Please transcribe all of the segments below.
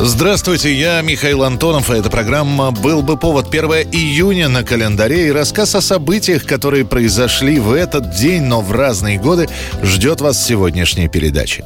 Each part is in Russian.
Здравствуйте, я Михаил Антонов, и эта программа «Был бы повод» 1 июня на календаре и рассказ о событиях, которые произошли в этот день, но в разные годы, ждет вас сегодняшняя передача.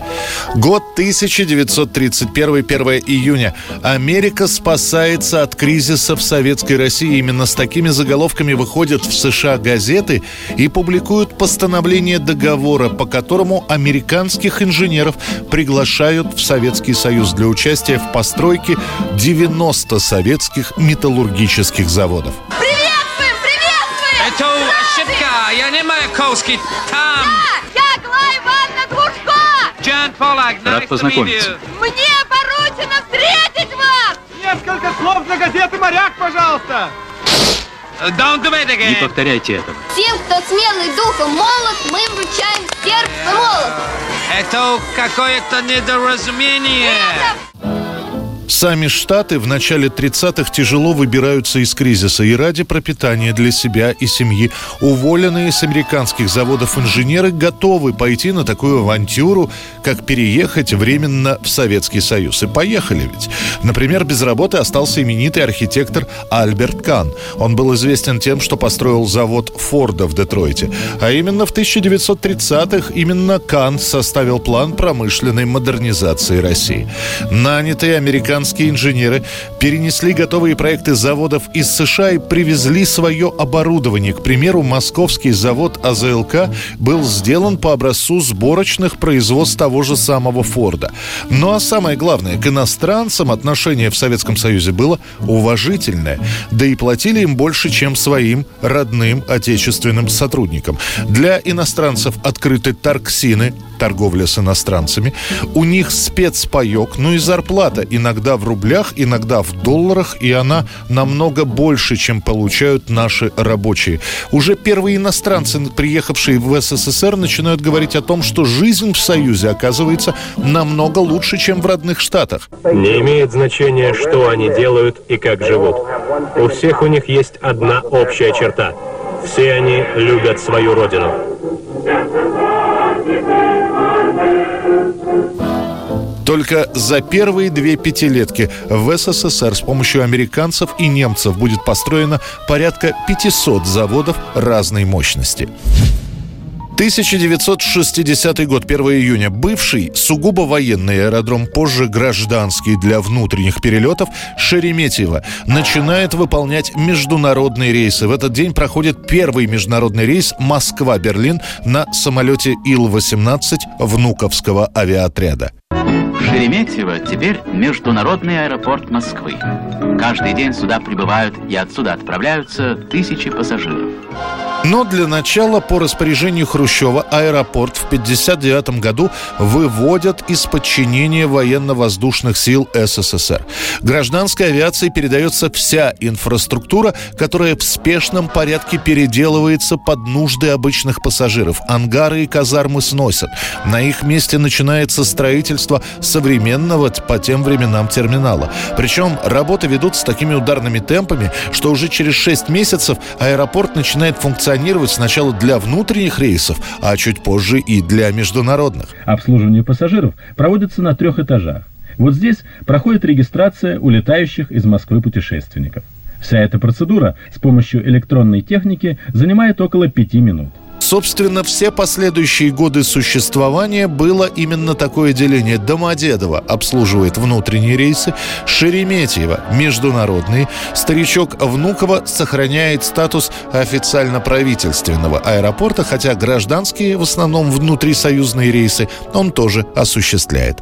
Год 1931, 1 июня. Америка спасается от кризиса в Советской России. Именно с такими заголовками выходят в США газеты и публикуют постановление договора, по которому американских инженеров приглашают в Советский Союз для участия в постройке 90 советских металлургических заводов. Приветствуем, приветствуем! Это ошибка, я не Маяковский, там! Да, я Глая Ивановна Глушко! Джан Полак, Рад познакомиться. Мне поручено встретить вас! Несколько слов для газеты «Моряк», пожалуйста. Don't do it Не повторяйте этого. Тем, кто смелый духом молод, мы вручаем серп и молот. Это какое-то недоразумение. Сами Штаты в начале 30-х тяжело выбираются из кризиса и ради пропитания для себя и семьи уволенные с американских заводов инженеры готовы пойти на такую авантюру, как переехать временно в Советский Союз. И поехали ведь. Например, без работы остался именитый архитектор Альберт Кан. Он был известен тем, что построил завод Форда в Детройте. А именно в 1930-х именно Кан составил план промышленной модернизации России. Нанятые американские инженеры перенесли готовые проекты заводов из США и привезли свое оборудование. К примеру, московский завод АЗЛК был сделан по образцу сборочных производств того же самого Форда. Ну а самое главное, к иностранцам отношение в Советском Союзе было уважительное. Да и платили им больше, чем своим родным отечественным сотрудникам. Для иностранцев открыты торксины, торговля с иностранцами. У них спецпаек, ну и зарплата иногда в рублях, иногда в долларах, и она намного больше, чем получают наши рабочие. Уже первые иностранцы, приехавшие в СССР, начинают говорить о том, что жизнь в Союзе оказывается намного лучше, чем в родных штатах. Не имеет значения, что они делают и как живут. У всех у них есть одна общая черта. Все они любят свою родину. Только за первые две пятилетки в СССР с помощью американцев и немцев будет построено порядка 500 заводов разной мощности. 1960 год, 1 июня. Бывший сугубо военный аэродром, позже гражданский для внутренних перелетов Шереметьево начинает выполнять международные рейсы. В этот день проходит первый международный рейс Москва-Берлин на самолете Ил-18 Внуковского авиаотряда. Шереметьево теперь международный аэропорт Москвы. Каждый день сюда прибывают и отсюда отправляются тысячи пассажиров. Но для начала по распоряжению Хрущева аэропорт в 1959 году выводят из подчинения военно-воздушных сил СССР. Гражданской авиации передается вся инфраструктура, которая в спешном порядке переделывается под нужды обычных пассажиров. Ангары и казармы сносят. На их месте начинается строительство современного по тем временам терминала. Причем работы ведут с такими ударными темпами, что уже через 6 месяцев аэропорт начинает функционировать сначала для внутренних рейсов, а чуть позже и для международных. Обслуживание пассажиров проводится на трех этажах. Вот здесь проходит регистрация улетающих из Москвы путешественников. Вся эта процедура с помощью электронной техники занимает около пяти минут. Собственно, все последующие годы существования было именно такое деление. Домодедово обслуживает внутренние рейсы, Шереметьево – международные, старичок Внуково сохраняет статус официально правительственного аэропорта, хотя гражданские, в основном внутрисоюзные рейсы, он тоже осуществляет.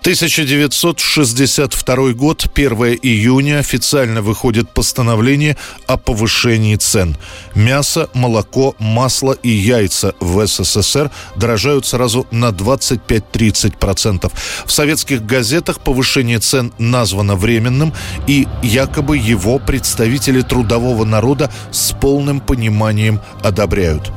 1962 год, 1 июня, официально выходит постановление о повышении цен. Мясо, молоко, масло и яйца в СССР дорожают сразу на 25-30%. В советских газетах повышение цен названо временным, и якобы его представители трудового народа с полным пониманием одобряют.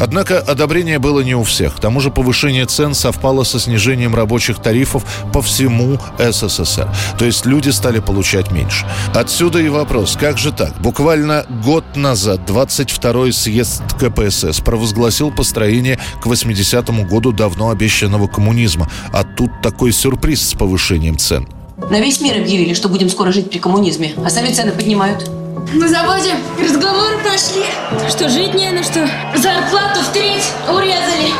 Однако одобрение было не у всех. К тому же повышение цен совпало со снижением рабочих тарифов по всему СССР. То есть люди стали получать меньше. Отсюда и вопрос, как же так? Буквально год назад 22-й съезд КПСС провозгласил построение к 80-му году давно обещанного коммунизма. А тут такой сюрприз с повышением цен. На весь мир объявили, что будем скоро жить при коммунизме, а сами цены поднимают. На заводе разговоры пошли, что жить не на что. Зарплату в треть урезали.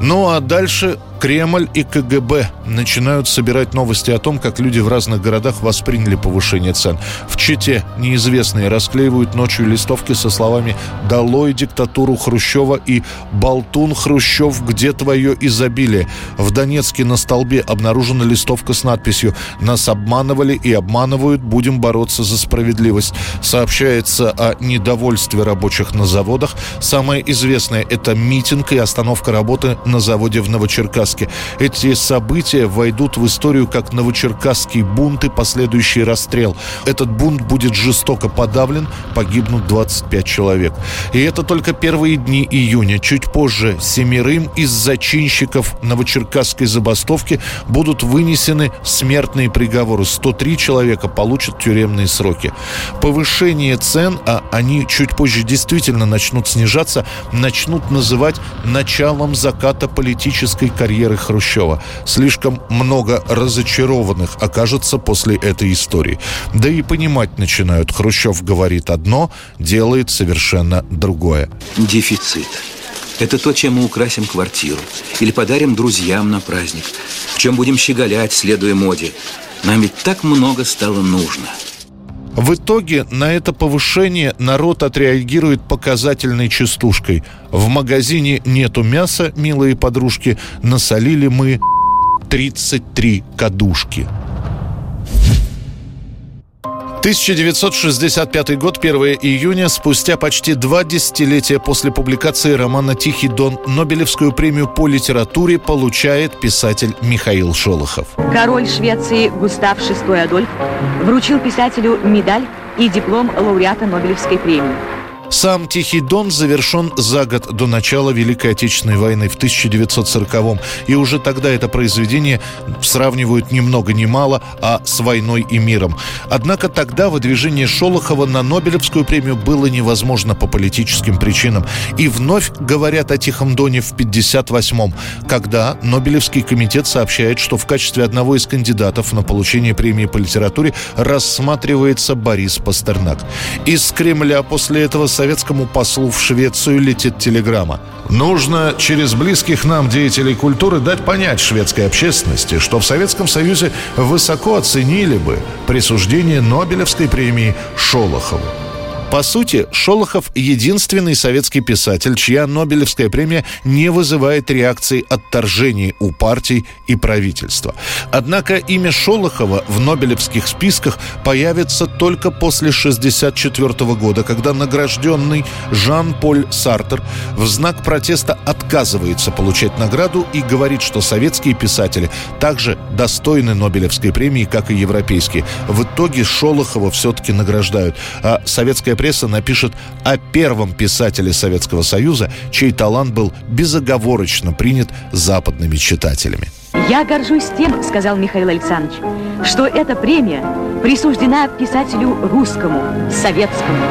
Ну а дальше Кремль и КГБ начинают собирать новости о том, как люди в разных городах восприняли повышение цен. В Чите неизвестные расклеивают ночью листовки со словами «Долой диктатуру Хрущева» и «Болтун Хрущев, где твое изобилие?». В Донецке на столбе обнаружена листовка с надписью «Нас обманывали и обманывают, будем бороться за справедливость». Сообщается о недовольстве рабочих на заводах. Самое известное – это митинг и остановка работы на заводе в Новочеркасске Новочеркасске. Эти события войдут в историю как новочеркасский бунт и последующий расстрел. Этот бунт будет жестоко подавлен, погибнут 25 человек. И это только первые дни июня. Чуть позже семерым из зачинщиков новочеркасской забастовки будут вынесены смертные приговоры. 103 человека получат тюремные сроки. Повышение цен, а они чуть позже действительно начнут снижаться, начнут называть началом заката политической карьеры карьеры Хрущева. Слишком много разочарованных окажется после этой истории. Да и понимать начинают. Хрущев говорит одно, делает совершенно другое. Дефицит. Это то, чем мы украсим квартиру. Или подарим друзьям на праздник. В чем будем щеголять, следуя моде. Нам ведь так много стало нужно. В итоге на это повышение народ отреагирует показательной частушкой. В магазине нету мяса, милые подружки, насолили мы 33 кадушки. 1965 год, 1 июня, спустя почти два десятилетия после публикации романа «Тихий дон» Нобелевскую премию по литературе получает писатель Михаил Шолохов. Король Швеции Густав VI Адольф вручил писателю медаль и диплом лауреата Нобелевской премии. Сам «Тихий дон» завершен за год до начала Великой Отечественной войны в 1940-м. И уже тогда это произведение сравнивают ни много ни мало, а с «Войной и миром». Однако тогда выдвижение Шолохова на Нобелевскую премию было невозможно по политическим причинам. И вновь говорят о «Тихом доне» в 58-м, когда Нобелевский комитет сообщает, что в качестве одного из кандидатов на получение премии по литературе рассматривается Борис Пастернак. Из Кремля после этого советскому послу в Швецию летит телеграмма. Нужно через близких нам деятелей культуры дать понять шведской общественности, что в Советском Союзе высоко оценили бы присуждение Нобелевской премии Шолохову. По сути, Шолохов — единственный советский писатель, чья Нобелевская премия не вызывает реакции отторжений у партий и правительства. Однако имя Шолохова в Нобелевских списках появится только после 1964 года, когда награжденный Жан-Поль Сартер в знак протеста отказывается получать награду и говорит, что советские писатели также достойны Нобелевской премии, как и европейские. В итоге Шолохова все-таки награждают, а советская пресса напишет о первом писателе Советского Союза, чей талант был безоговорочно принят западными читателями. Я горжусь тем, сказал Михаил Александрович, что эта премия присуждена писателю русскому, советскому.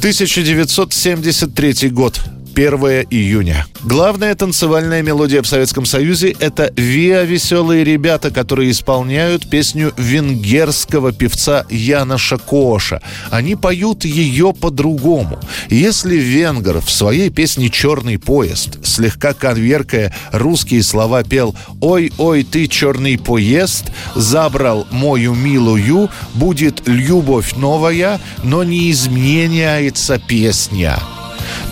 1973 год. 1 июня. Главная танцевальная мелодия в Советском Союзе – это «Виа веселые ребята», которые исполняют песню венгерского певца Яна Шакоша. Они поют ее по-другому. Если венгер в своей песне «Черный поезд», слегка конверкая русские слова, пел «Ой-ой, ты черный поезд, забрал мою милую, будет любовь новая, но не изменяется песня»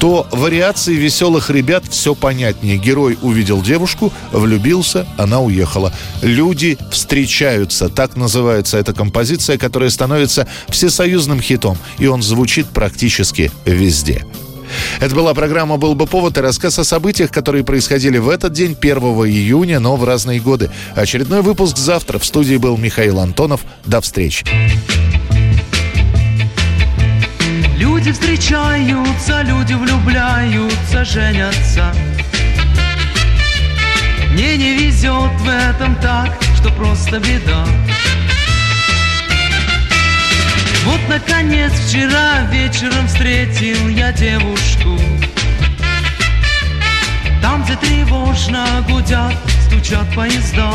то вариации веселых ребят все понятнее. Герой увидел девушку, влюбился, она уехала. Люди встречаются. Так называется эта композиция, которая становится всесоюзным хитом. И он звучит практически везде. Это была программа «Был бы повод» и рассказ о событиях, которые происходили в этот день, 1 июня, но в разные годы. Очередной выпуск завтра. В студии был Михаил Антонов. До встречи. Люди встречаются, люди влюбляются, женятся. Мне не везет в этом так, что просто беда. Вот, наконец, вчера вечером встретил я девушку. Там, где тревожно гудят, стучат поезда.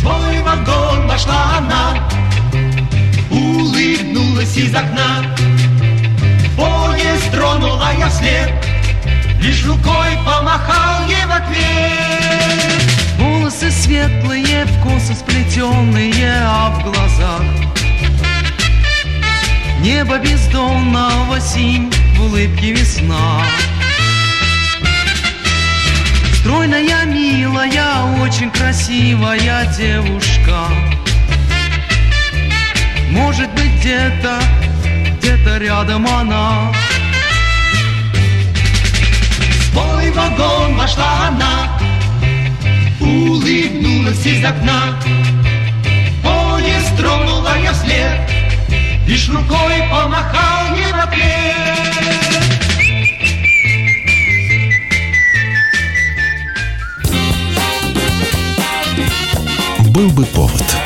Свой лишь рукой помахал ей в ответ. Волосы светлые, в косы сплетенные, а в глазах Небо бездонного синь, в улыбке весна. Стройная, милая, очень красивая девушка. Может быть где-то, где-то рядом она свой вагон вошла она улыбнулась из окна. Поезд тронула я вслед, лишь рукой помахал не в ответ. Был бы повод.